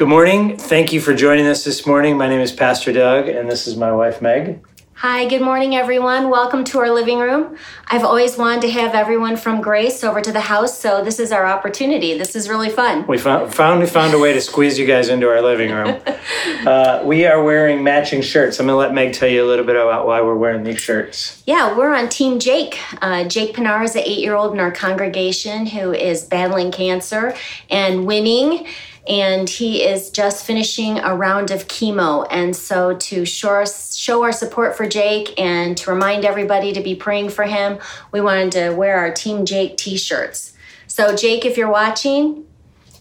Good morning. Thank you for joining us this morning. My name is Pastor Doug, and this is my wife, Meg. Hi, good morning, everyone. Welcome to our living room. I've always wanted to have everyone from Grace over to the house, so this is our opportunity. This is really fun. We found, finally found a way to squeeze you guys into our living room. uh, we are wearing matching shirts. I'm going to let Meg tell you a little bit about why we're wearing these shirts. Yeah, we're on Team Jake. Uh, Jake Pinar is an eight year old in our congregation who is battling cancer and winning and he is just finishing a round of chemo. And so, to show, show our support for Jake and to remind everybody to be praying for him, we wanted to wear our Team Jake t shirts. So, Jake, if you're watching,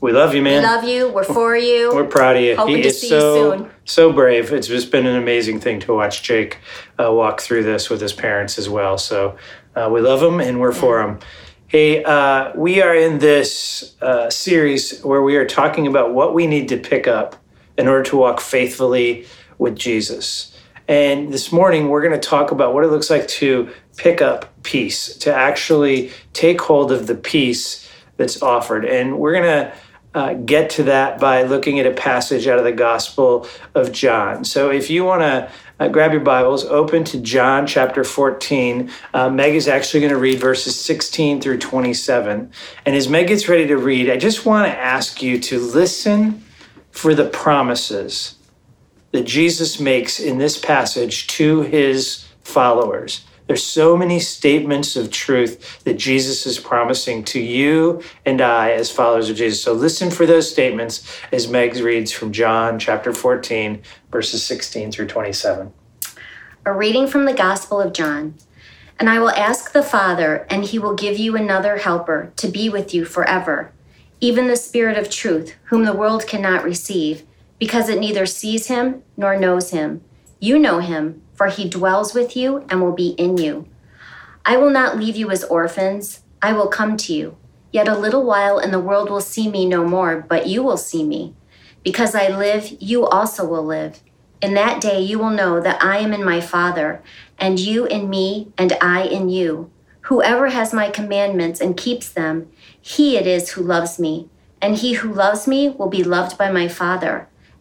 we love you, man. We love you. We're for you. We're proud of you. Hoping he to is see so you soon. so brave. It's just been an amazing thing to watch Jake uh, walk through this with his parents as well. So uh, we love him and we're for him. Hey, uh, we are in this uh, series where we are talking about what we need to pick up in order to walk faithfully with Jesus. And this morning, we're going to talk about what it looks like to pick up peace, to actually take hold of the peace that's offered. And we're going to uh, get to that by looking at a passage out of the Gospel of John. So if you want to uh, grab your Bibles, open to John chapter 14. Uh, Meg is actually going to read verses 16 through 27. And as Meg gets ready to read, I just want to ask you to listen for the promises that Jesus makes in this passage to his followers. There's so many statements of truth that Jesus is promising to you and I as followers of Jesus. So listen for those statements as Meg reads from John chapter 14, verses 16 through 27. A reading from the Gospel of John. And I will ask the Father, and he will give you another helper to be with you forever, even the Spirit of truth, whom the world cannot receive, because it neither sees him nor knows him. You know him for he dwells with you and will be in you. I will not leave you as orphans, I will come to you. Yet a little while, and the world will see me no more, but you will see me. Because I live, you also will live. In that day, you will know that I am in my Father, and you in me, and I in you. Whoever has my commandments and keeps them, he it is who loves me. And he who loves me will be loved by my Father,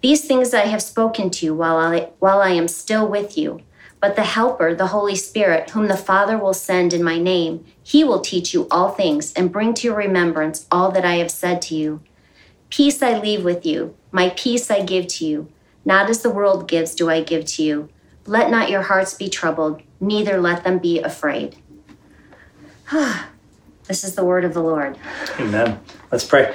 These things I have spoken to you while I, while I am still with you. But the Helper, the Holy Spirit, whom the Father will send in my name, he will teach you all things and bring to your remembrance all that I have said to you. Peace I leave with you, my peace I give to you. Not as the world gives, do I give to you. Let not your hearts be troubled, neither let them be afraid. this is the word of the Lord. Amen. Let's pray.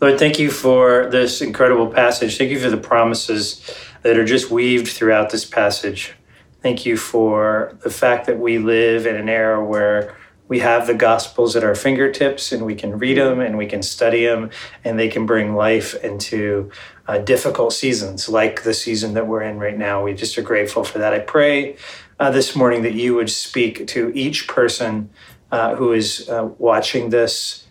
Lord, thank you for this incredible passage. Thank you for the promises that are just weaved throughout this passage. Thank you for the fact that we live in an era where we have the Gospels at our fingertips and we can read them and we can study them and they can bring life into uh, difficult seasons like the season that we're in right now. We just are grateful for that. I pray uh, this morning that you would speak to each person uh, who is uh, watching this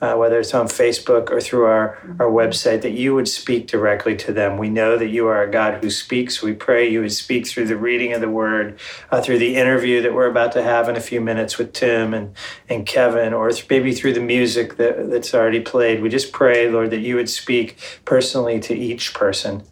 uh, whether it's on Facebook or through our, our website, that you would speak directly to them. We know that you are a God who speaks. We pray you would speak through the reading of the word, uh, through the interview that we're about to have in a few minutes with Tim and, and Kevin, or maybe through the music that, that's already played. We just pray, Lord, that you would speak personally to each person.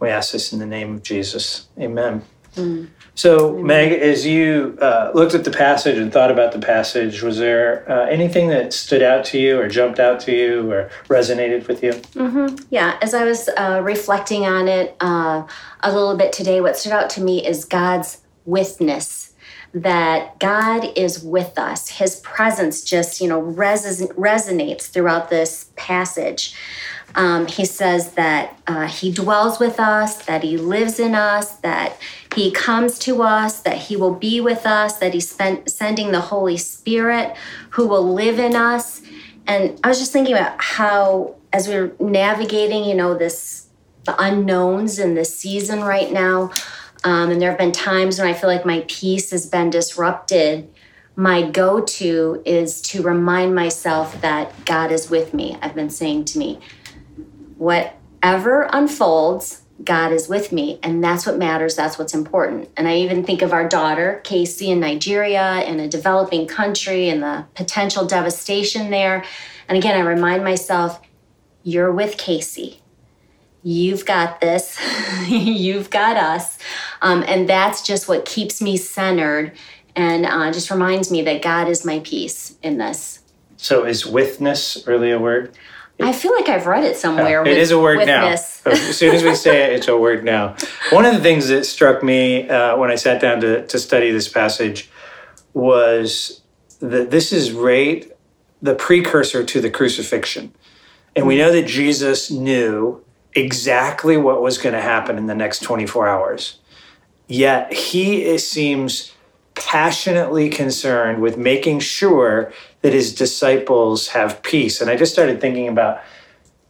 We ask this in the name of Jesus. Amen. Mm. So, Meg, as you uh, looked at the passage and thought about the passage, was there uh, anything that stood out to you or jumped out to you or resonated with you? Mm-hmm. Yeah, as I was uh, reflecting on it uh, a little bit today, what stood out to me is God's withness. That God is with us. His presence just, you know, res- resonates throughout this passage. Um, he says that uh, he dwells with us, that he lives in us, that he comes to us, that he will be with us, that he's spent, sending the Holy Spirit who will live in us. And I was just thinking about how, as we're navigating, you know, this the unknowns in this season right now, um, and there have been times when I feel like my peace has been disrupted, my go to is to remind myself that God is with me. I've been saying to me, whatever unfolds, God is with me. And that's what matters. That's what's important. And I even think of our daughter, Casey, in Nigeria, in a developing country, and the potential devastation there. And again, I remind myself, you're with Casey. You've got this. You've got us. Um, and that's just what keeps me centered and uh, just reminds me that God is my peace in this. So, is witness really a word? I feel like I've read it somewhere. Uh, it with, is a word now. as soon as we say it, it's a word now. One of the things that struck me uh, when I sat down to, to study this passage was that this is right the precursor to the crucifixion. And we know that Jesus knew exactly what was going to happen in the next 24 hours. Yet he seems passionately concerned with making sure that his disciples have peace. And I just started thinking about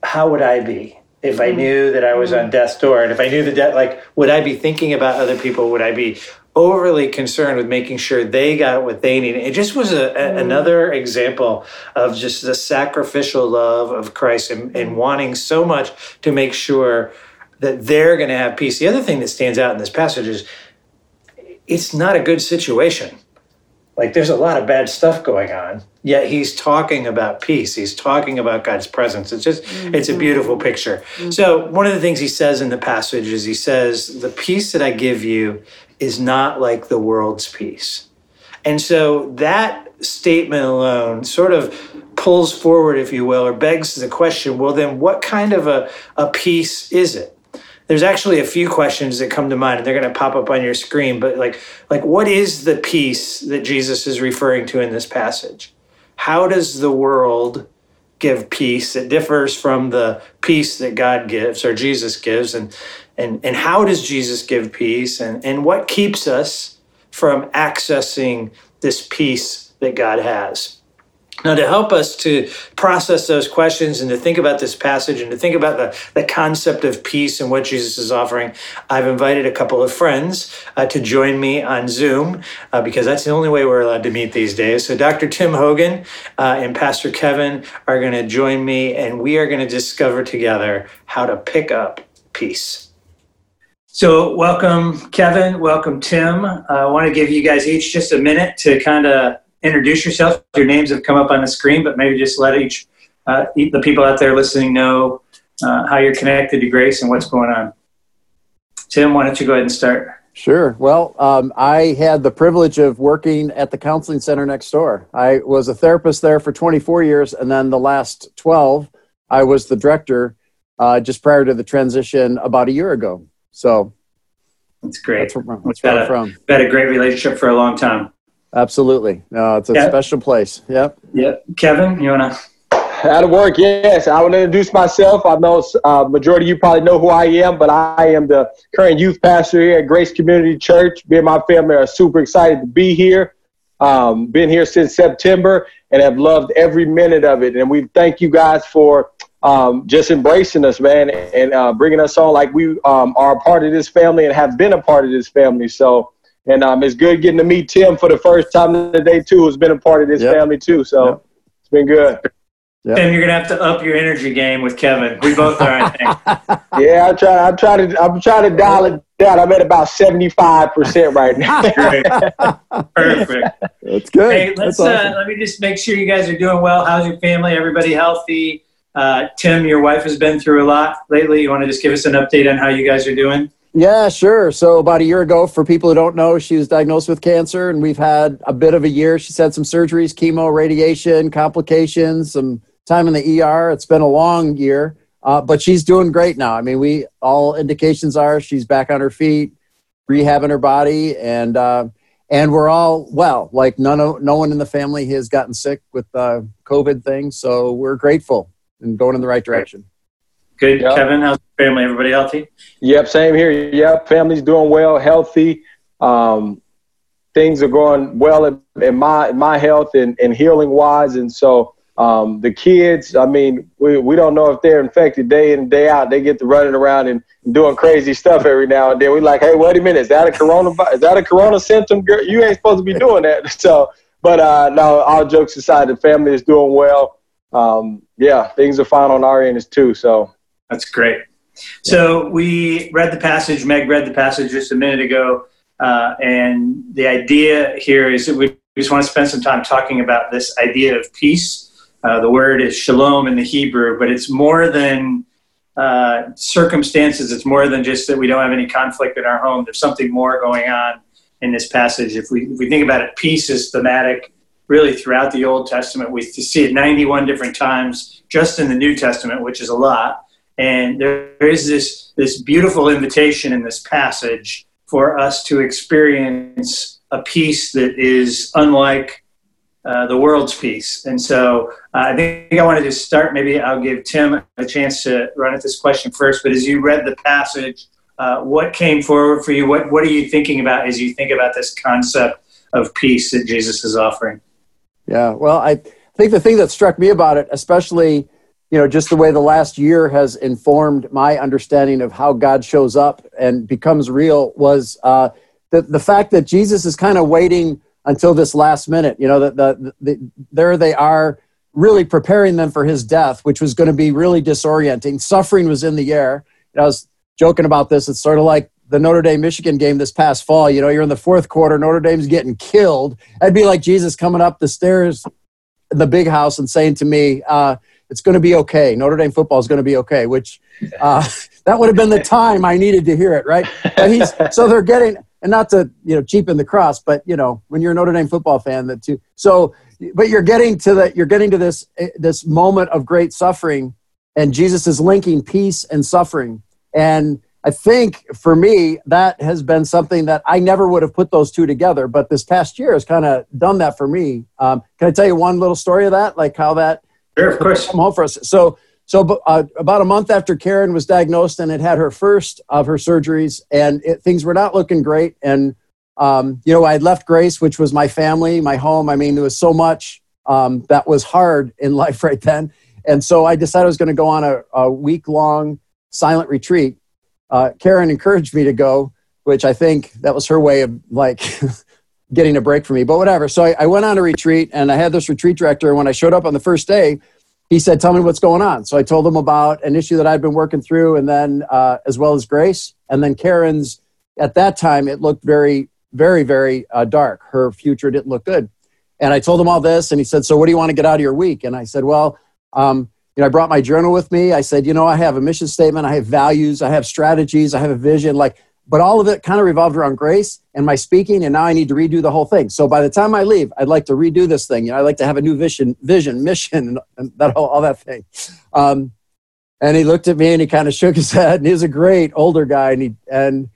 how would I be if I mm. knew that I was on mm. death's door and if I knew the death like would I be thinking about other people would I be overly concerned with making sure they got what they needed it just was a, a, mm. another example of just the sacrificial love of Christ and, and wanting so much to make sure that they're going to have peace the other thing that stands out in this passage is it's not a good situation like there's a lot of bad stuff going on yet he's talking about peace. He's talking about god's presence. It's just mm-hmm. it's a beautiful picture. Mm-hmm. so one of the things he says in the passage is he says the peace that i give you is not like the world's peace. And so that statement alone sort of pulls forward if you will or begs the question well then what kind of a, a peace is it there's actually a few questions that come to mind and they're going to pop up on your screen but like like what is the peace that jesus is referring to in this passage? How does the world give peace? That differs from the peace that god gives or jesus gives and and and how does jesus give peace? And and what keeps us from accessing this peace that god has now, to help us to process those questions and to think about this passage and to think about the, the concept of peace and what Jesus is offering, I've invited a couple of friends uh, to join me on Zoom uh, because that's the only way we're allowed to meet these days. So, Dr. Tim Hogan uh, and Pastor Kevin are going to join me, and we are going to discover together how to pick up peace. So, welcome, Kevin. Welcome, Tim. Uh, I want to give you guys each just a minute to kind of introduce yourself. Your names have come up on the screen, but maybe just let each uh, the people out there listening know uh, how you're connected to Grace and what's going on. Tim, why don't you go ahead and start? Sure. Well, um, I had the privilege of working at the counseling center next door. I was a therapist there for 24 years, and then the last 12, I was the director uh, just prior to the transition about a year ago. So that's great. That's where, that's where I'm from. Had a great relationship for a long time. Absolutely. No, it's a yeah. special place. Yep. Yeah. Kevin, you want to? Out of work, yes. I want to introduce myself. I know uh, majority of you probably know who I am, but I am the current youth pastor here at Grace Community Church. Me and my family are super excited to be here. Um, been here since September and have loved every minute of it. And we thank you guys for um, just embracing us, man, and uh, bringing us on like we um, are a part of this family and have been a part of this family. So and um, it's good getting to meet Tim for the first time today too. Who's been a part of this yep. family too. So yep. it's been good. Yep. Tim, you're gonna have to up your energy game with Kevin. We both are, I think. yeah, I'm trying. I'm trying to. I'm trying to dial it down. I'm at about 75 percent right now. Perfect. That's good. Hey, let's. Uh, awesome. Uh, let me just make sure you guys are doing well. How's your family? Everybody healthy? Uh, Tim, your wife has been through a lot lately. You want to just give us an update on how you guys are doing? Yeah, sure. So about a year ago, for people who don't know, she was diagnosed with cancer, and we've had a bit of a year. She's had some surgeries, chemo, radiation, complications, some time in the ER. It's been a long year, uh, but she's doing great now. I mean, we all indications are she's back on her feet, rehabbing her body, and uh, and we're all well. Like none of no one in the family has gotten sick with uh, COVID thing, so we're grateful and going in the right direction. Good, yep. Kevin. How's the family? Everybody healthy? Yep, same here. Yep, family's doing well, healthy. Um, things are going well in, in my in my health and, and healing wise, and so Um, the kids, I mean, we, we don't know if they're infected day in and day out. They get to running around and doing crazy stuff every now and then. We're like, hey, wait a minute, is that a corona? Is that a corona symptom? Girl, you ain't supposed to be doing that. So, but uh, no, all jokes aside, the family is doing well. Um, yeah, things are fine on our end too. So that's great. So we read the passage. Meg read the passage just a minute ago, uh, and the idea here is that we just want to spend some time talking about this idea of peace uh, the word is shalom in the Hebrew, but it's more than uh, circumstances. It's more than just that we don't have any conflict in our home. There's something more going on in this passage. If we, if we think about it, peace is thematic really throughout the Old Testament. We see it 91 different times just in the New Testament, which is a lot. And there is this, this beautiful invitation in this passage for us to experience a peace that is unlike uh, the world's peace. And so uh, I think I wanted to start. Maybe I'll give Tim a chance to run at this question first. But as you read the passage, uh, what came forward for you? What What are you thinking about as you think about this concept of peace that Jesus is offering? Yeah, well, I think the thing that struck me about it, especially you know just the way the last year has informed my understanding of how God shows up and becomes real, was uh, the the fact that Jesus is kind of waiting until this last minute. You know, that the, the, there they are really preparing them for his death, which was going to be really disorienting. Suffering was in the air. I was joking about this. It's sort of like the Notre Dame Michigan game this past fall. You know, you're in the fourth quarter, Notre Dame's getting killed. I'd be like Jesus coming up the stairs in the big house and saying to me, uh, it's going to be okay. Notre Dame football is going to be okay, which uh, that would have been the time I needed to hear it, right? But he's, so they're getting, and not to you know cheapen the cross, but you know when you're a Notre Dame football fan, that too. So, but you're getting to that. You're getting to this eh, this moment of great suffering, and Jesus is linking peace and suffering. And I think for me that has been something that I never would have put those two together, but this past year has kind of done that for me. Um, can I tell you one little story of that, like how that? Sure, of course. Come home for us. So so uh, about a month after Karen was diagnosed and had had her first of her surgeries, and it, things were not looking great. And um, you know, I had left Grace, which was my family, my home. I mean, there was so much um, that was hard in life right then. And so I decided I was going to go on a, a week long silent retreat. Uh, Karen encouraged me to go, which I think that was her way of like getting a break for me, but whatever. So I, I, went on a retreat and I had this retreat director. And when I showed up on the first day, he said, Tell me what's going on. So I told him about an issue that I'd been working through, and then uh, as well as Grace. And then Karen's, at that time, it looked very, very, very uh, dark. Her future didn't look good. And I told him all this, and he said, So what do you want to get out of your week? And I said, Well, um, you know, I brought my journal with me. I said, You know, I have a mission statement, I have values, I have strategies, I have a vision. Like, but all of it kind of revolved around grace and my speaking and now i need to redo the whole thing. So by the time i leave i'd like to redo this thing. You know i'd like to have a new vision vision mission and that all, all that thing. Um, and he looked at me and he kind of shook his head and he was a great older guy and he and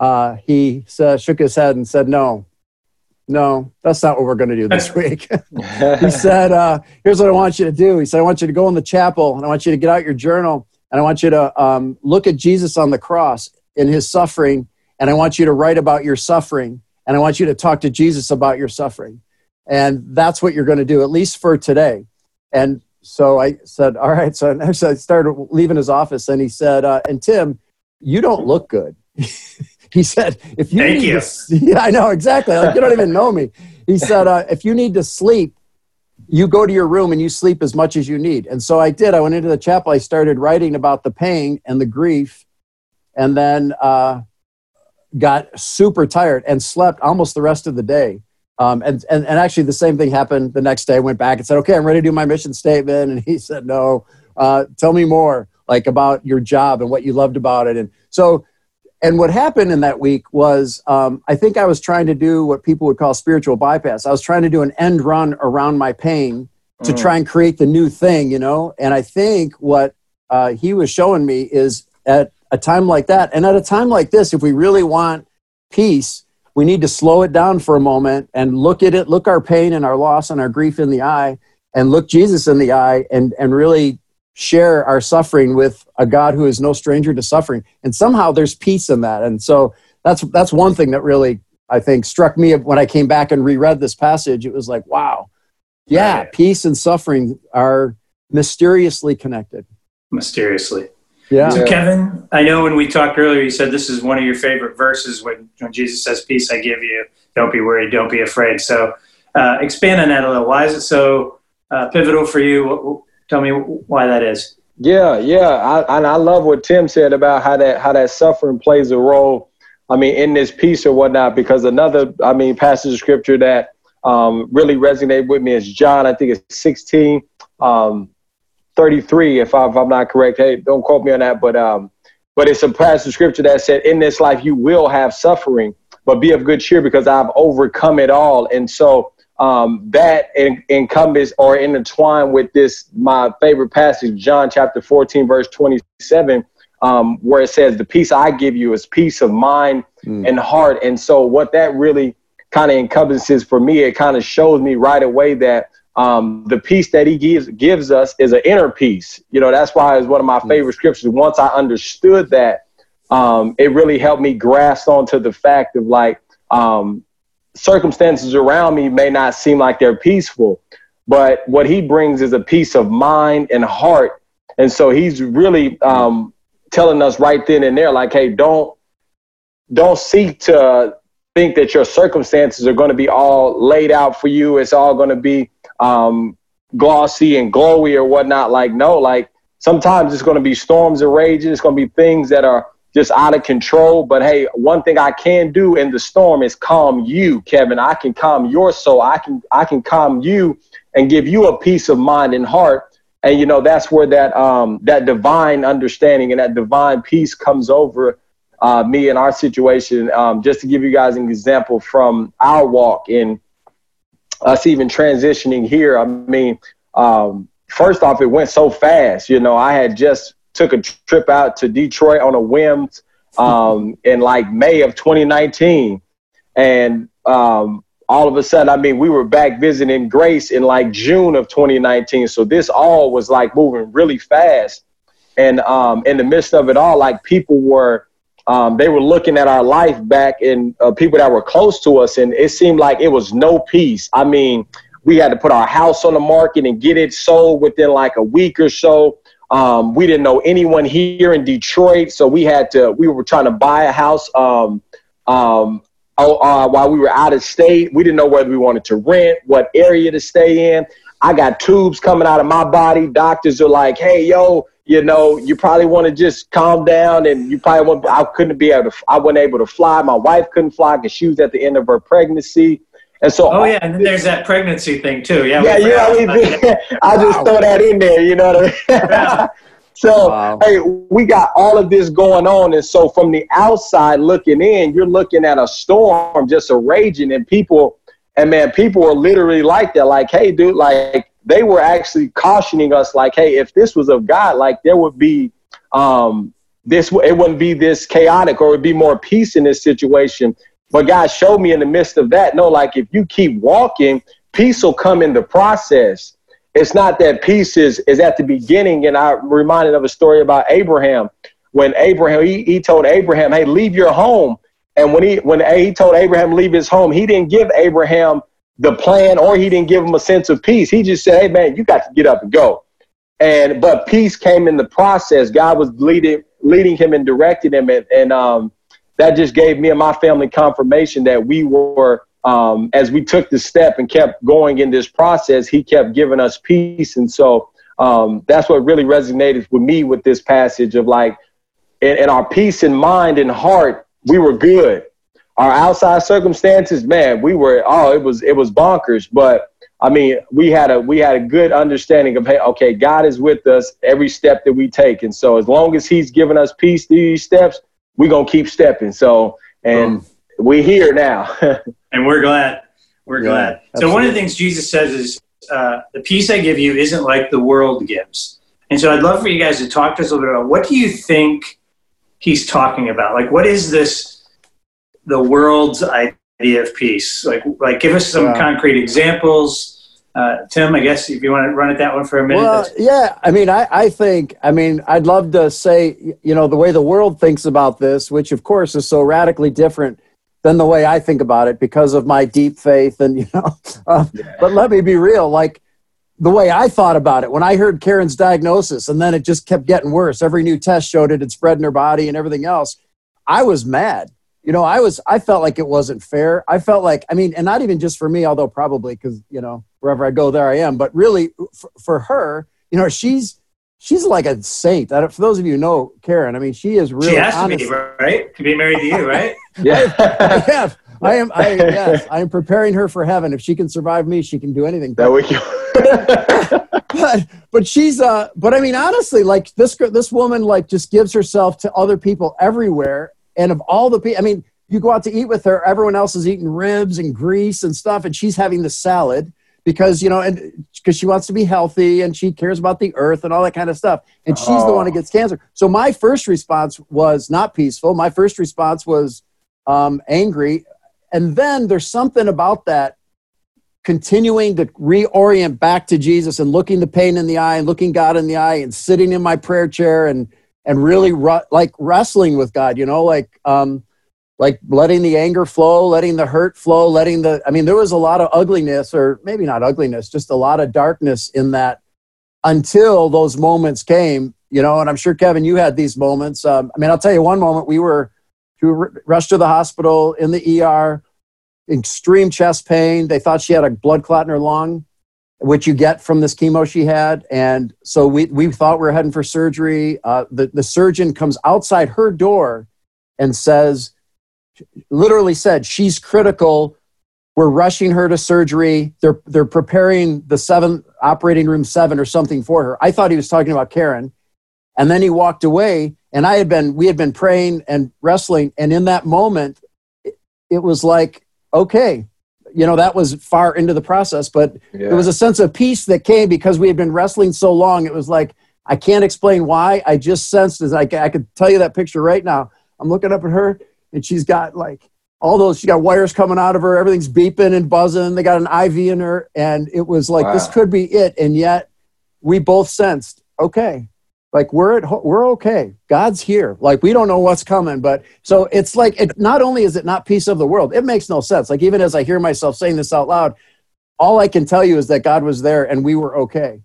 uh, he uh, shook his head and said no no that's not what we're going to do this week. He said uh, here's what i want you to do. He said i want you to go in the chapel and i want you to get out your journal and i want you to um, look at jesus on the cross in his suffering, and I want you to write about your suffering, and I want you to talk to Jesus about your suffering. And that's what you're going to do, at least for today. And so I said, All right. So I started leaving his office, and he said, uh, And Tim, you don't look good. he said, If you Thank you. To, yeah, I know, exactly. Like, you don't even know me. He said, uh, If you need to sleep, you go to your room and you sleep as much as you need. And so I did. I went into the chapel. I started writing about the pain and the grief and then uh, got super tired and slept almost the rest of the day. Um, and, and, and actually, the same thing happened the next day. I went back and said, Okay, I'm ready to do my mission statement. And he said, No, uh, tell me more, like about your job and what you loved about it. And so, and what happened in that week was um, I think I was trying to do what people would call spiritual bypass. I was trying to do an end run around my pain to mm. try and create the new thing, you know? And I think what uh, he was showing me is at a time like that. And at a time like this, if we really want peace, we need to slow it down for a moment and look at it, look our pain and our loss and our grief in the eye, and look Jesus in the eye and, and really share our suffering with a God who is no stranger to suffering. And somehow there's peace in that. And so that's that's one thing that really I think struck me when I came back and reread this passage. It was like, wow, Yeah, Right. peace and suffering are mysteriously connected. mysteriously. Yeah. So Kevin, I know when we talked earlier, you said this is one of your favorite verses when, when Jesus says, "Peace I give you. Don't be worried. Don't be afraid." So uh, expand on that a little. Why is it so uh, pivotal for you? What- what- Tell me why that is. Yeah, yeah, I, and I love what Tim said about how that how that suffering plays a role. I mean, in this peace or whatnot, because another, I mean, passage of scripture that um, really resonated with me is John. I think it's sixteen um, thirty three, if, I, if I'm not correct. Hey, don't quote me on that, but um, but it's a passage of scripture that said, "In this life you will have suffering, but be of good cheer, because I've overcome it all." And so um, that en- encompass or intertwined with this my favorite passage john chapter 14 verse 27 um, where it says the peace i give you is peace of mind Mm. and heart and so what that really kind of encompasses for me it kind of shows me right away that um, the peace that he gives gives us is an inner peace you know that's why it's one of my favorite scriptures once i understood that um, it really helped me grasp onto the fact of like um, circumstances around me may not seem like they're peaceful, but what he brings is a peace of mind and heart. And so he's really um, telling us right then and there, like, hey, don't don't seek to think that your circumstances are going to be all laid out for you. It's all going to be um, glossy and glowy or whatnot. Like, no, like sometimes it's going to be storms and rages. It's going to be things that are just out of control. But hey, one thing I can do in the storm is calm you, Kevin. I can calm your soul. I can I can calm you and give you a peace of mind and heart. And you know that's where that um, that divine understanding and that divine peace comes over uh, me and our situation. Um, just to give you guys an example from our walk in us even transitioning here. I mean, um, first off, it went so fast. You know, I had just took a trip out to Detroit on a whim um, in like May of 2019, and um, all of a sudden, I mean, we were back visiting Grace in like June of 2019. So this all was like moving really fast, and um, in the midst of it all, like people were. Um, they were looking at our life back and uh, people that were close to us, and it seemed like it was no peace. I mean, we had to put our house on the market and get it sold within like a week or so. Um, we didn't know anyone here in Detroit, so we had to. We were trying to buy a house um, um, uh, while we were out of state. We didn't know whether we wanted to rent, what area to stay in. I got tubes coming out of my body. Doctors are like, "Hey, yo, you know, you probably want to just calm down." And you probably want. I couldn't be able to. I wasn't able to fly. My wife couldn't fly because she was at the end of her pregnancy. And so, Oh yeah, and then there's that pregnancy thing too. Yeah, yeah, we yeah. forgot We about that. did. I just Wow. throw that in there. You know what I mean? So, Wow. hey, we got all of this going on, and so from the outside looking in, you're looking at a storm just a raging, and people, and man, people are literally like that. Like, hey, dude, like they were actually cautioning us, like, hey, if this was of God, like there would be, um, this it wouldn't be this chaotic, or it would be more peace in this situation. But God showed me in the midst of that, no, like if you keep walking, peace will come in the process. It's not that peace is, is at the beginning. And I'm reminded of a story about Abraham. When Abraham, he, he told Abraham, hey, leave your home. And when he when he told Abraham leave his home, he didn't give Abraham the plan or he didn't give him a sense of peace. He just said, hey man, you got to get up and go. And but peace came in the process. God was leading leading him and directing him and, and um that just gave me and my family confirmation that we were um, as we took the step and kept going in this process he kept giving us peace and so um, that's what really resonated with me with this passage of like in, in our peace in mind and heart we were good our outside circumstances man we were oh it was it was bonkers but i mean we had a we had a good understanding of hey okay god is with us every step that we take and so as long as he's giving us peace through these steps we're gonna keep stepping so and we're here now and we're glad. We're Yeah, glad. So one of the things Jesus says is, uh, "The peace I give you isn't like the world gives." And so I'd love for you guys to talk to us a little bit about what do you think he's talking about? Like, what is this? The world's idea of peace. Like, like give us some Yeah. concrete examples. Uh, Tim, I guess if you want to run at that one for a minute. Well, yeah. I mean, I, I think, I mean, I'd love to say, you know, the way the world thinks about this, which of course is so radically different than the way I think about it because of my deep faith. And, you know, uh, but let me be real. Like the way I thought about it when I heard Karen's diagnosis and then it just kept getting worse. Every new test showed it had spread in her body and everything else. I was mad. You know, I was, I felt like it wasn't fair. I felt like, I mean, and not even just for me, although probably because, you know, wherever I go, there I am, but really for, for her, you know, she's, she's like a saint. For those of you who know Karen, I mean, she is really. She has to be right to be married to you, right? yeah, yeah. I am. I yes, I am preparing her for heaven. If she can survive me, she can do anything. That we can. but but she's uh. But I mean, honestly, like this this woman like just gives herself to other people everywhere, and of all the people, I mean, you go out to eat with her, everyone else is eating ribs and grease and stuff, and she's having the salad because you know and because she wants to be healthy and she cares about the earth and all that kind of stuff and she's oh. the one that gets cancer. So my first response was not peaceful. My first response was um, angry. And then there's something about that continuing to reorient back to jesus and looking the pain in the eye and looking god in the eye and sitting in my prayer chair and and really like wrestling with god you know like um, like letting the anger flow, letting the hurt flow, letting the, I mean, there was a lot of ugliness, or maybe not ugliness, just a lot of darkness in that until those moments came, you know, and I'm sure, Kevin, you had these moments. Um, I mean, I'll tell you one moment we were, we were rushed to the hospital in the ER, extreme chest pain. They thought she had a blood clot in her lung, which you get from this chemo she had. And so we, we thought we were heading for surgery. Uh, the, the surgeon comes outside her door and says, literally said she's critical. We're rushing her to surgery. They're they're preparing the seven operating room seven or something for her. I thought he was talking about Karen, and then he walked away. And I had been we had been praying and wrestling, and in that moment, it, it was like okay, you know that was far into the process, but yeah. there was a sense of peace that came because we had been wrestling so long. It was like I can't explain why. I just sensed as I, I could tell you that picture right now. I'm looking up at her and she's got like all those she got wires coming out of her everything's beeping and buzzing they got an iv in her and it was like wow. this could be it and yet we both sensed okay like we're at we're okay god's here like we don't know what's coming but so it's like it not only is it not peace of the world it makes no sense like even as i hear myself saying this out loud all i can tell you is that god was there and we were okay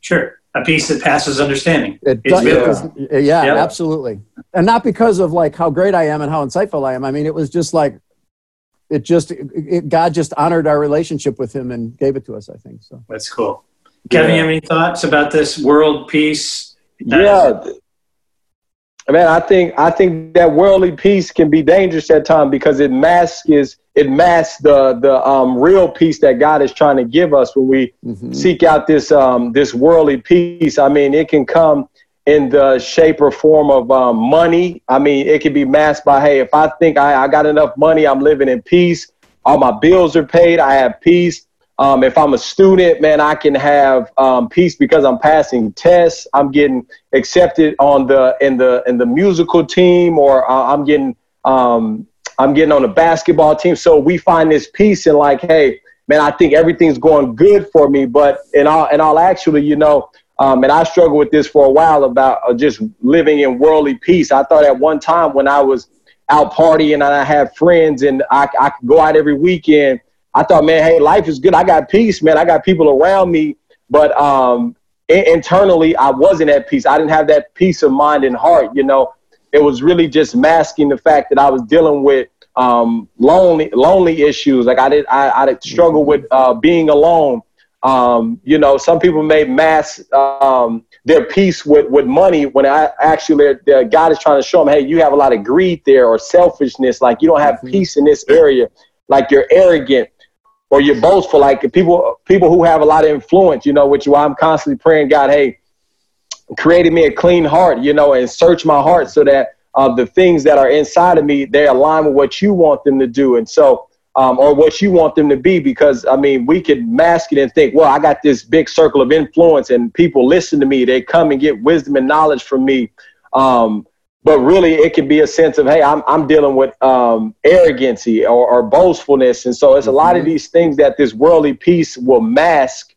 sure a peace that passes understanding. It does, yeah, yeah yep. absolutely. And not because of like how great I am and how insightful I am. I mean, it was just like, it just, it, it, God just honored our relationship with him and gave it to us, I think. So that's cool. Kevin, yeah. you have any thoughts about this world peace? Yeah. Man, I think I think that worldly peace can be dangerous at times because it masks it masks the the um, real peace that God is trying to give us when we mm-hmm. seek out this um, this worldly peace. I mean, it can come in the shape or form of um, money. I mean, it can be masked by, hey, if I think I, I got enough money, I'm living in peace. All my bills are paid. I have peace. Um, if I'm a student, man, I can have um, peace because I'm passing tests. I'm getting accepted on the in the in the musical team, or uh, I'm getting um, I'm getting on the basketball team. So we find this peace in like, hey, man, I think everything's going good for me. But in all in all actually, you know, um, and I struggled with this for a while about uh, just living in worldly peace. I thought at one time when I was out partying and I had friends and I, I could go out every weekend I thought, man, hey, life is good. I got peace, man. I got people around me, but um, internally, I wasn't at peace. I didn't have that peace of mind and heart. You know, it was really just masking the fact that I was dealing with um, lonely, lonely issues. Like I did, I, I did struggle with uh, being alone. Um, you know, some people may mask um, their peace with, with money when I actually God is trying to show them, hey, you have a lot of greed there or selfishness. Like you don't have mm-hmm. peace in this area. Like you're arrogant or you're boastful, like people people who have a lot of influence, you know, which why I'm constantly praying, God, hey, created me a clean heart, you know, and search my heart so that uh, the things that are inside of me they align with what you want them to do, and so um, or what you want them to be. Because I mean, we could mask it and think, well, I got this big circle of influence, and people listen to me, they come and get wisdom and knowledge from me. Um, but really it can be a sense of hey i'm, I'm dealing with um, arrogancy or, or, boastfulness and so it's a lot of mm-hmm. these things that this worldly peace will mask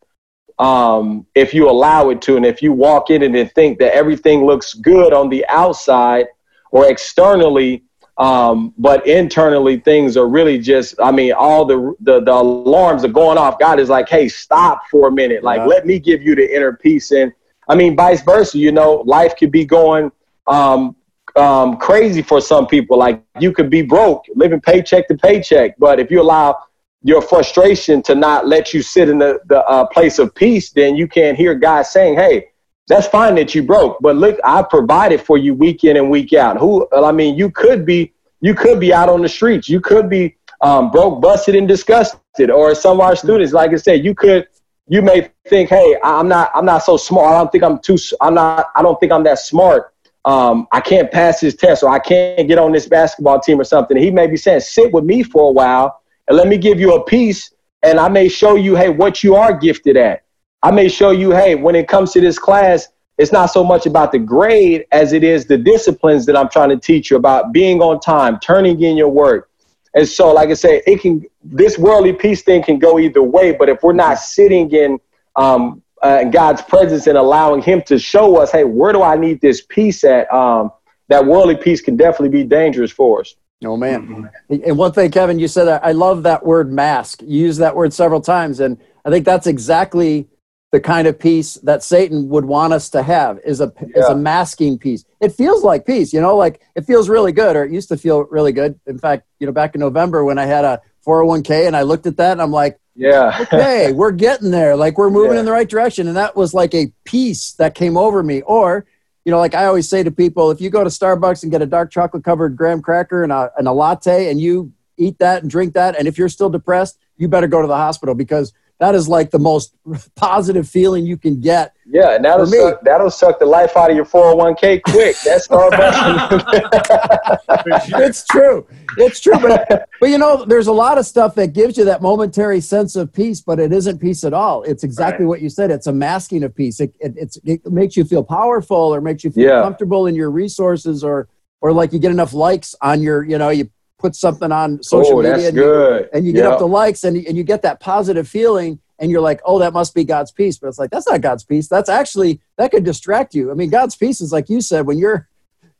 um, if you allow it to and if you walk in it and think that everything looks good on the outside or externally Um, but internally, things are really just, I mean, all the, the, the alarms are going off. God is like, hey, stop for a minute. Like, let me give you the inner peace. And I mean, vice versa, you know, life could be going um, um, crazy for some people. Like, you could be broke, living paycheck to paycheck. But if you allow your frustration to not let you sit in the, the uh, place of peace, then you can't hear God saying, hey, that's fine that you broke, but look, I provided for you week in and week out. Who, I mean, you could be, you could be out on the streets. You could be um, broke, busted, and disgusted. Or some of our students, like I said, you could, you may think, hey, I'm not, I'm not so smart. I don't think I'm too, I'm not, I don't think I'm that smart. Um, I can't pass this test, or I can't get on this basketball team, or something. He may be saying, sit with me for a while and let me give you a peace, and I may show you, hey, what you are gifted at. I may show you, hey, when it comes to this class, it's not so much about the grade as it is the disciplines that I'm trying to teach you about being on time, turning in your work. And so, like I said, it can this worldly peace thing can go either way. But if we're not sitting in um, uh, God's presence and allowing Him to show us, hey, where do I need this peace at? Um, that worldly peace can definitely be dangerous for us. Oh man! And one thing, Kevin, you said I love that word mask. You use that word several times, and I think that's exactly the kind of peace that Satan would want us to have is a yeah. is a masking peace. It feels like peace, you know, like it feels really good, or it used to feel really good. In fact, you know, back in November when I had a 401k and I looked at that and I'm like, yeah, okay, we're getting there. Like we're moving yeah. in the right direction, and that was like a peace that came over me. Or, you know, like I always say to people, if you go to Starbucks and get a dark chocolate covered graham cracker and a and a latte, and you eat that and drink that, and if you're still depressed, you better go to the hospital because that is like the most positive feeling you can get. Yeah, and that'll suck, that'll suck the life out of your 401k quick. That's all It's true. It's true. But, but you know, there's a lot of stuff that gives you that momentary sense of peace, but it isn't peace at all. It's exactly right. what you said. It's a masking of peace. It, it, it makes you feel powerful or makes you feel yeah. comfortable in your resources or or like you get enough likes on your, you know, you put something on social oh, media and you, and you, get up the likes and, and you get that positive feeling and you're like, oh, that must be God's peace. But it's like, that's not God's peace. That's actually, that could distract you. I mean, God's peace is like you said, when you're,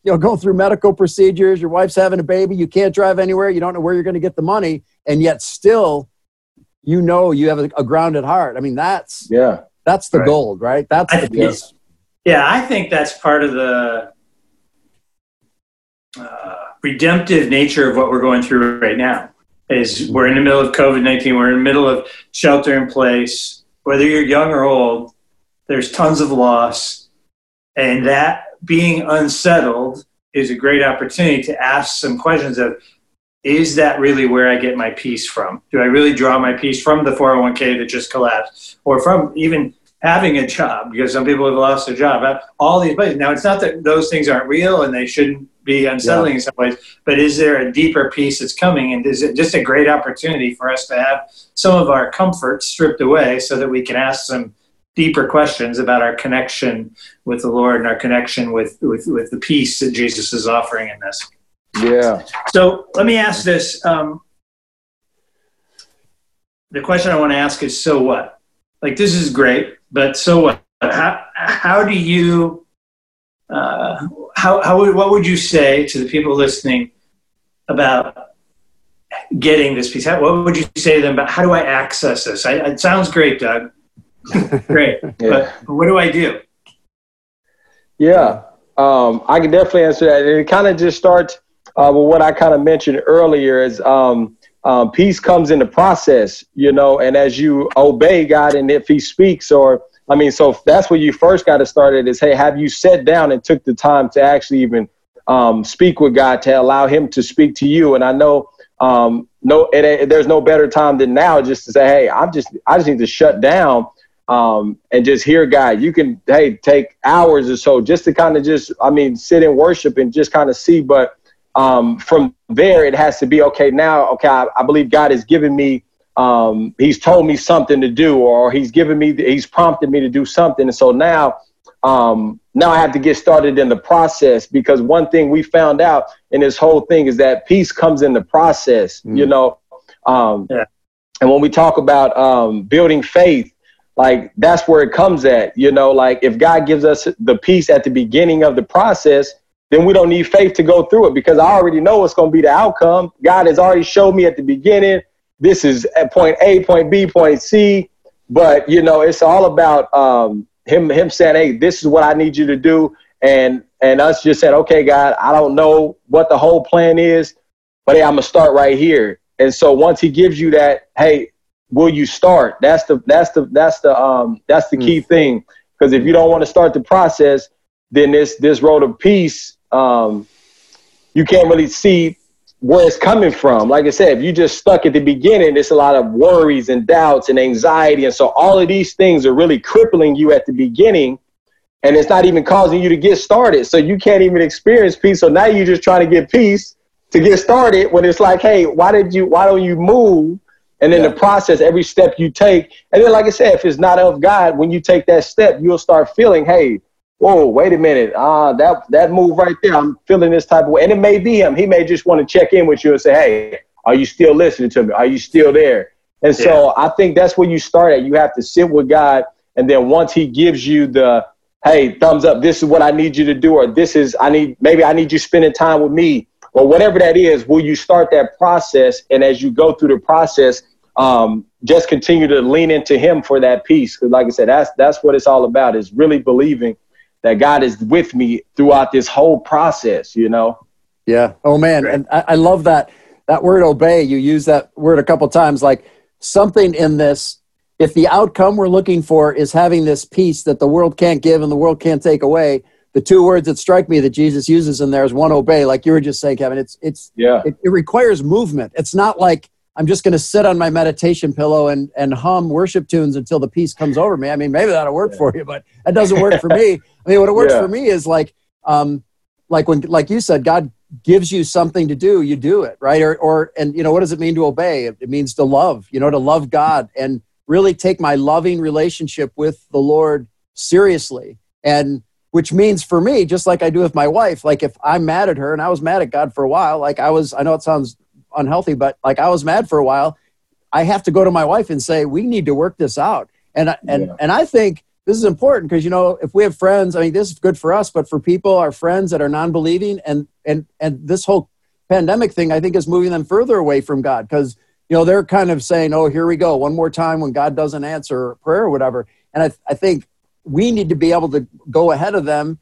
you know, going through medical procedures, your wife's having a baby, you can't drive anywhere, you don't know where you're going to get the money, and yet still, you know, you have a, a grounded heart. I mean, that's, yeah, that's the right. gold, right? That's I the peace. Yeah, I think that's part of the, uh, redemptive nature of what we're going through right now is we're in the middle of covid-19 we're in the middle of shelter in place whether you're young or old there's tons of loss and that being unsettled is a great opportunity to ask some questions of is that really where I get my peace from? Do I really draw my peace from the 401k that just collapsed or from even having a job? Because some people have lost their job. Uh, all these places. Now, it's not that those things aren't real and they shouldn't be unsettling yeah. in some ways. But is there a deeper peace that's coming? And is it just a great opportunity for us to have some of our comfort stripped away so that we can ask some deeper questions about our connection with the Lord and our connection with, with, with the peace that Jesus is offering in this? Yeah. So let me ask this. Um, the question I want to ask is so what? Like, this is great, but so what? How, how do you uh, how, how would, what would you say to the people listening about getting this peace? How, what would you say to them about how do I access this? I, it sounds great, Doug. great, yeah. but what do I do? Yeah, um, I can definitely answer that. And it kind of just starts uh, with what I kind of mentioned earlier is um, um, peace comes in the process, you know, and as you obey God and if He speaks or I mean, so that's where you first got to start it is, hey, have you sat down and took the time to actually even um, speak with God to allow Him to speak to you? And I know um, no, it, there's no better time than now just to say, hey, I'm just, I just need to shut down um, and just hear God. You can, hey, take hours or so just to kind of just, I mean, sit and worship and just kind of see. But um, from there, it has to be okay. Now, okay, I, I believe God has given me um, he's told me something to do or he's given me he's prompted me to do something and so now um, now i have to get started in the process because one thing we found out in this whole thing is that peace comes in the process mm. you know um, yeah. and when we talk about um, building faith like that's where it comes at you know like if god gives us the peace at the beginning of the process then we don't need faith to go through it because I already know what's going to be the outcome. God has already showed me at the beginning. This is at point A, point B, point C. But you know, it's all about um, him him saying, "Hey, this is what I need you to do," and and us just said, "Okay, God, I don't know what the whole plan is, but hey, I'm gonna start right here." And so once He gives you that, hey, will you start? That's the that's the that's the um that's the key mm. thing. Because if you don't want to start the process, then this this road of peace, um, you can't really see where it's coming from. Like I said, if you just stuck at the beginning, it's a lot of worries and doubts and anxiety. And so all of these things are really crippling you at the beginning. And it's not even causing you to get started. So you can't even experience peace. So now you're just trying to get peace to get started when it's like, hey, why did you why don't you move? And then yeah. the process, every step you take, and then like I said, if it's not of God, when you take that step, you'll start feeling, hey, whoa, wait a minute, ah, uh, that that move right there, I'm feeling this type of way. And it may be him. He may just want to check in with you and say, hey, are you still listening to me? Are you still there? And so yeah. I think that's where you start at. You have to sit with God, and then once He gives you the hey, thumbs up, this is what I need you to do, or this is I need maybe I need you spending time with me, or whatever that is. Will you start that process? And as you go through the process, um, just continue to lean into Him for that peace. Because, like I said, that's that's what it's all about. Is really believing that God is with me throughout this whole process, you know? Yeah. Oh man. And I, I love that, that word obey. You use that word a couple times, like something in this, if the outcome we're looking for is having this peace that the world can't give and the world can't take away, the two words that strike me that Jesus uses in there is one obey, like you were just saying, Kevin. It's it's yeah. It, it requires movement. It's not like I'm just going to sit on my meditation pillow and, and hum worship tunes until the peace comes over me. I mean, maybe that'll work yeah. for you, but that doesn't work for me. I mean, what it works yeah. for me is like, um, like when, like you said, God gives you something to do, you do it, right? Or, or, and you know, what does it mean to obey? It, it means to love, you know, to love God and really take my loving relationship with the Lord seriously. And which means for me, just like I do with my wife, like if I'm mad at her and I was mad at God for a while, like I was, I know it sounds unhealthy, but like I was mad for a while. I have to go to my wife and say, we need to work this out. And, and, yeah. and I think this is important because, you know, if we have friends, I mean, this is good for us, but for people, our friends that are non-believing and, and, and this whole pandemic thing, I think is moving them further away from God because, you know, they're kind of saying, oh, here we go one more time when God doesn't answer prayer or whatever. And I, I think we need to be able to go ahead of them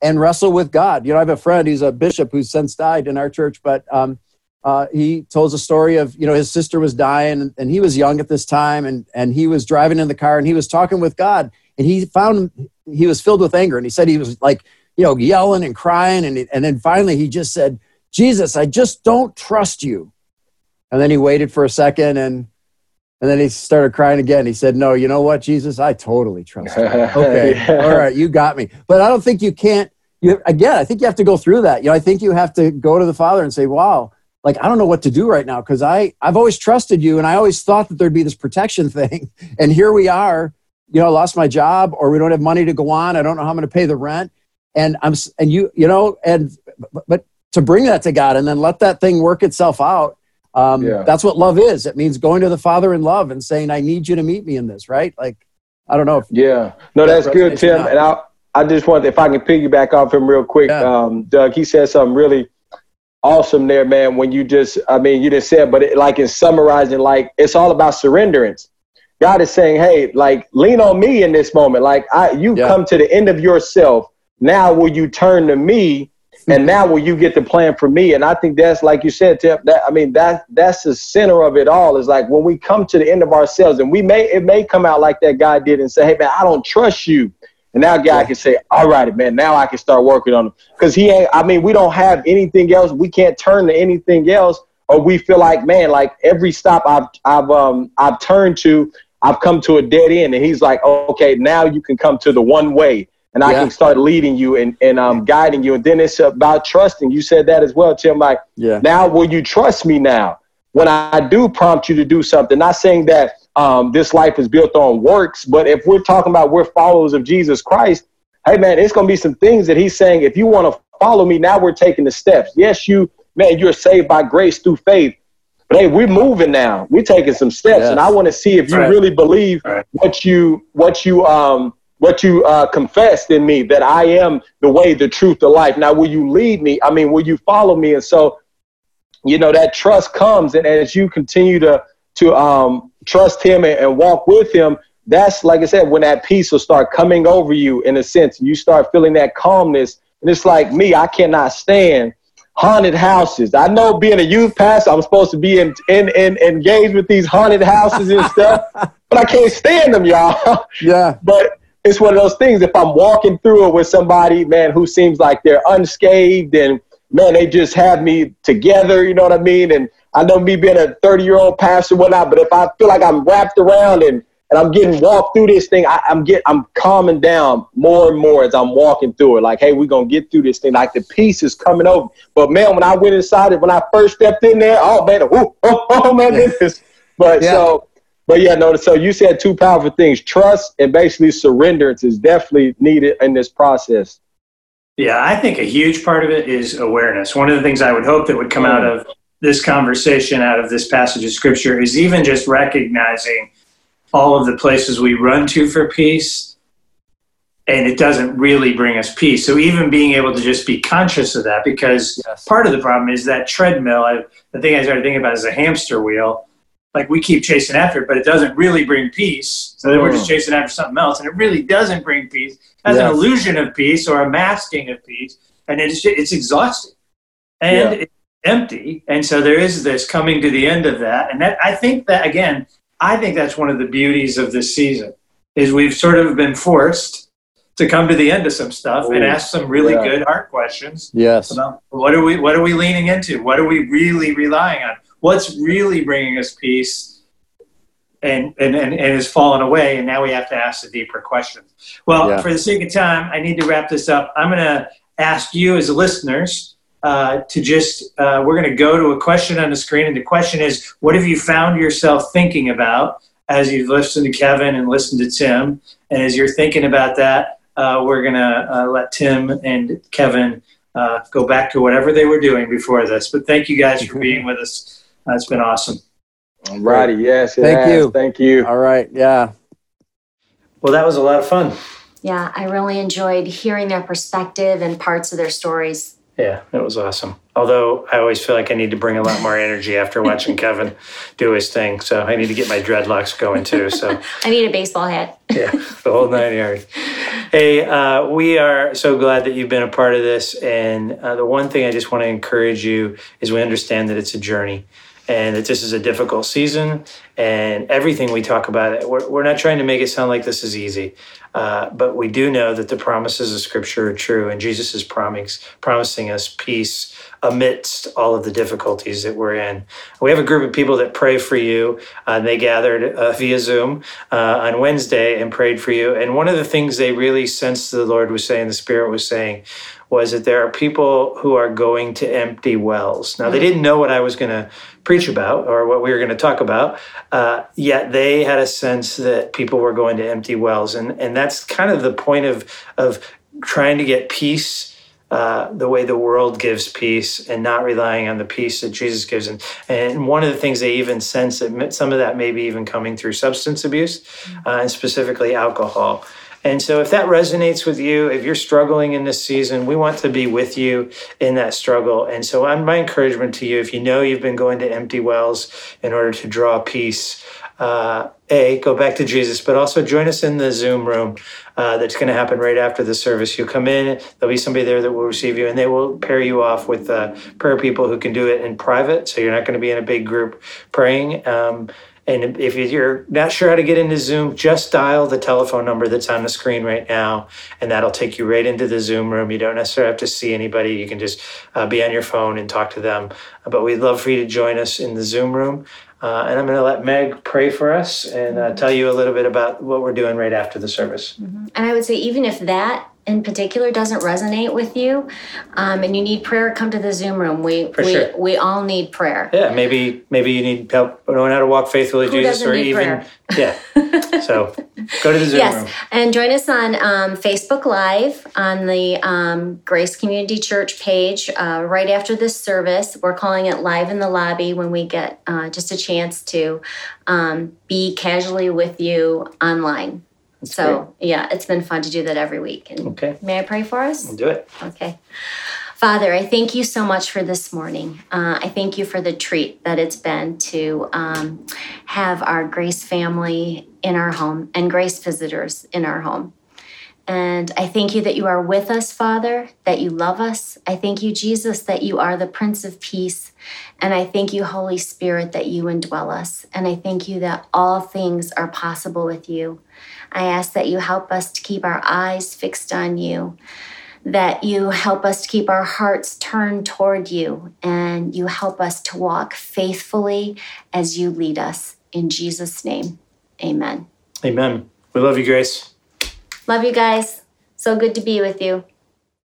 and wrestle with God. You know, I have a friend, who's a bishop who's since died in our church, but, um, uh, he tells a story of you know his sister was dying and, and, he was young at this time and and he was driving in the car and he was talking with god and he found he was filled with anger and he said he was like you know yelling and crying and and then finally he just said jesus i just don't trust you. And then he waited for a second and and then he started crying again. He said no you know what jesus? I totally trust you. Okay yeah. all right you got me. But i don't think you can't you again i think you have to go through that. You know i think you have to go to the father and say wow like i don't know what to do right now because i i've always trusted you and i always thought that there'd be this protection thing. And here we are you know I lost my job or we don't have money to go on. I don't know how i'm going to pay the rent. And i'm and you you know and but, but to bring that to god and then let that thing work itself out um, yeah. that's what love is. It means going to the father in love and saying i need you to meet me in this right? Like i don't know if yeah. No that's good tim. and i i just want if i can piggyback off him real quick yeah. um, doug he said something really awesome there, man. When you just, I mean, you just said, but it, like in summarizing, like it's all about surrenderance. God is saying, hey, like lean on me in this moment. Like I, you yeah. come to the end of yourself. Now will you turn to me? And now will you get the plan for me? And I think that's like you said, Tim. That I mean, that that's the center of it all. Is like when we come to the end of ourselves, and we may it may come out like that guy did and say, "Hey man, I don't trust you." And now guy yeah. can say, all right, man, now I can start working on him. Because he ain't, I mean, we don't have anything else. We can't turn to anything else. Or we feel like, man, like every stop I've, I've, um, I've turned to, I've come to a dead end. And he's like, okay, now you can come to the one way. And I yeah. can start leading you and, and um, guiding you. And then it's about trusting. You said that as well, Tim. Like, yeah. now will you trust me now? When I do prompt you to do something, not saying that um, this life is built on works. But if we're talking about we're followers of Jesus Christ, hey man, it's gonna be some things that he's saying. If you want to follow me, now we're taking the steps. Yes, you man, you're saved by grace through faith. But hey, we're moving now. We're taking some steps, yes. and I want to see if you right. really believe right. what you what you um what you uh, confessed in me that I am the way, the truth, the life. Now, will you lead me? I mean, will you follow me? And so, you know, that trust comes, and as you continue to to um, trust Him and, and walk with Him, that's like I said, when that peace will start coming over you. In a sense, you start feeling that calmness, and it's like me. I cannot stand haunted houses. I know being a youth pastor, I'm supposed to be in, in, in engaged with these haunted houses and stuff, but I can't stand them, y'all. Yeah. But it's one of those things. If I'm walking through it with somebody, man, who seems like they're unscathed and man, they just have me together, you know what I mean? And I know me being a 30 year old pastor, whatnot, but if I feel like I'm wrapped around and and I'm getting walked through this thing, I, am get I'm calming down more and more as I'm walking through it. Like, hey, we're gonna get through this thing. Like the peace is coming over. But man, when I went inside it, when I first stepped in there, oh man, oh, oh, oh my goodness. But yeah. so but yeah, no. So you said two powerful things: trust and basically surrenderance is definitely needed in this process. Yeah, I think a huge part of it is awareness. One of the things I would hope that would come mm. out of this conversation, out of this passage of scripture, is even just recognizing all of the places we run to for peace, and it doesn't really bring us peace. So even being able to just be conscious of that, because yes. part of the problem is that treadmill. I, the thing I started thinking about is a hamster wheel like we keep chasing after it, but it doesn't really bring peace. So then we're just mm. chasing after something else, and it really doesn't bring peace. It has yes. an illusion of peace or a masking of peace, and it's it's exhausting and yeah. it's empty. And so there is this coming to the end of that, and that I think that again, I think that's one of the beauties of this season is we've sort of been forced to come to the end of some stuff Ooh, and ask some really yeah. good heart questions. Yes. About what are we what are we leaning into? What are we really relying on? what's really bringing us peace and, and, and, and has fallen away. And now we have to ask the deeper questions. Well, yeah. for the sake of time, I need to wrap this up. I'm going to ask you as listeners uh, to just, uh, we're going to go to a question on the screen. And the question is, what have you found yourself thinking about as you've listened to Kevin and listened to Tim? And as you're thinking about that, uh, we're going to uh, let Tim and Kevin uh, go back to whatever they were doing before this. But thank you guys for being with us that's been awesome. All righty. Yes. Thank has. you. Thank you. All right. Yeah. Well, that was a lot of fun. Yeah, I really enjoyed hearing their perspective and parts of their stories. Yeah, it was awesome. Although I always feel like I need to bring a lot more energy after watching Kevin do his thing. So I need to get my dreadlocks going too. So I need a baseball hat. yeah, the whole nine yards. Hey, uh, we are so glad that you've been a part of this. And uh, the one thing I just want to encourage you is we understand that it's a journey and that this is a difficult season and everything we talk about it we're, we're not trying to make it sound like this is easy uh, but we do know that the promises of scripture are true and jesus is promising, promising us peace amidst all of the difficulties that we're in we have a group of people that pray for you uh, they gathered uh, via zoom uh, on wednesday and prayed for you and one of the things they really sensed the lord was saying the spirit was saying was that there are people who are going to empty wells. Now, they mm. didn't know what I was going to preach about or what we were going to talk about, uh, yet they had a sense that people were going to empty wells. And, and that's kind of the point of, of trying to get peace. Uh, the way the world gives peace and not relying on the peace that Jesus gives. And, and one of the things they even sense that some of that may be even coming through substance abuse mm. uh, and specifically alcohol. And so, if that resonates with you, if you're struggling in this season, we want to be with you in that struggle. And so, my encouragement to you, if you know you've been going to empty wells in order to draw peace, uh, a go back to Jesus, but also join us in the Zoom room. Uh, that's going to happen right after the service. You'll come in, there'll be somebody there that will receive you, and they will pair you off with uh, prayer people who can do it in private. So you're not going to be in a big group praying. Um, and if you're not sure how to get into Zoom, just dial the telephone number that's on the screen right now, and that'll take you right into the Zoom room. You don't necessarily have to see anybody. You can just uh, be on your phone and talk to them. But we'd love for you to join us in the Zoom room. Uh, and I'm going to let Meg pray for us and uh, tell you a little bit about what we're doing right after the service. Mm-hmm. And I would say, even if that in particular doesn't resonate with you um, and you need prayer come to the zoom room we we, sure. we all need prayer yeah maybe maybe you need help knowing how to walk faithfully Who jesus or even prayer? yeah so go to the zoom yes room. and join us on um, facebook live on the um, grace community church page uh, right after this service we're calling it live in the lobby when we get uh, just a chance to um, be casually with you online That's so, yeah, it's been fun to do that every week. And Okay, may I pray for us? we'll do it. Okay. Father, I thank you so much for this morning. Uh, I thank you for the treat that it's been to um, have our Grace family in our home and Grace visitors in our home. And I thank you that you are with us, Father, that you love us. I thank you, Jesus, that you are the Prince of Peace. And I thank you, Holy Spirit, that you indwell us. And I thank you that all things are possible with you. I ask that you help us to keep our eyes fixed on you that you help us to keep our hearts turned toward you and you help us to walk faithfully as you lead us. In Jesus' name, amen. Amen. We love you, Grace. Love you guys. So good to be with you.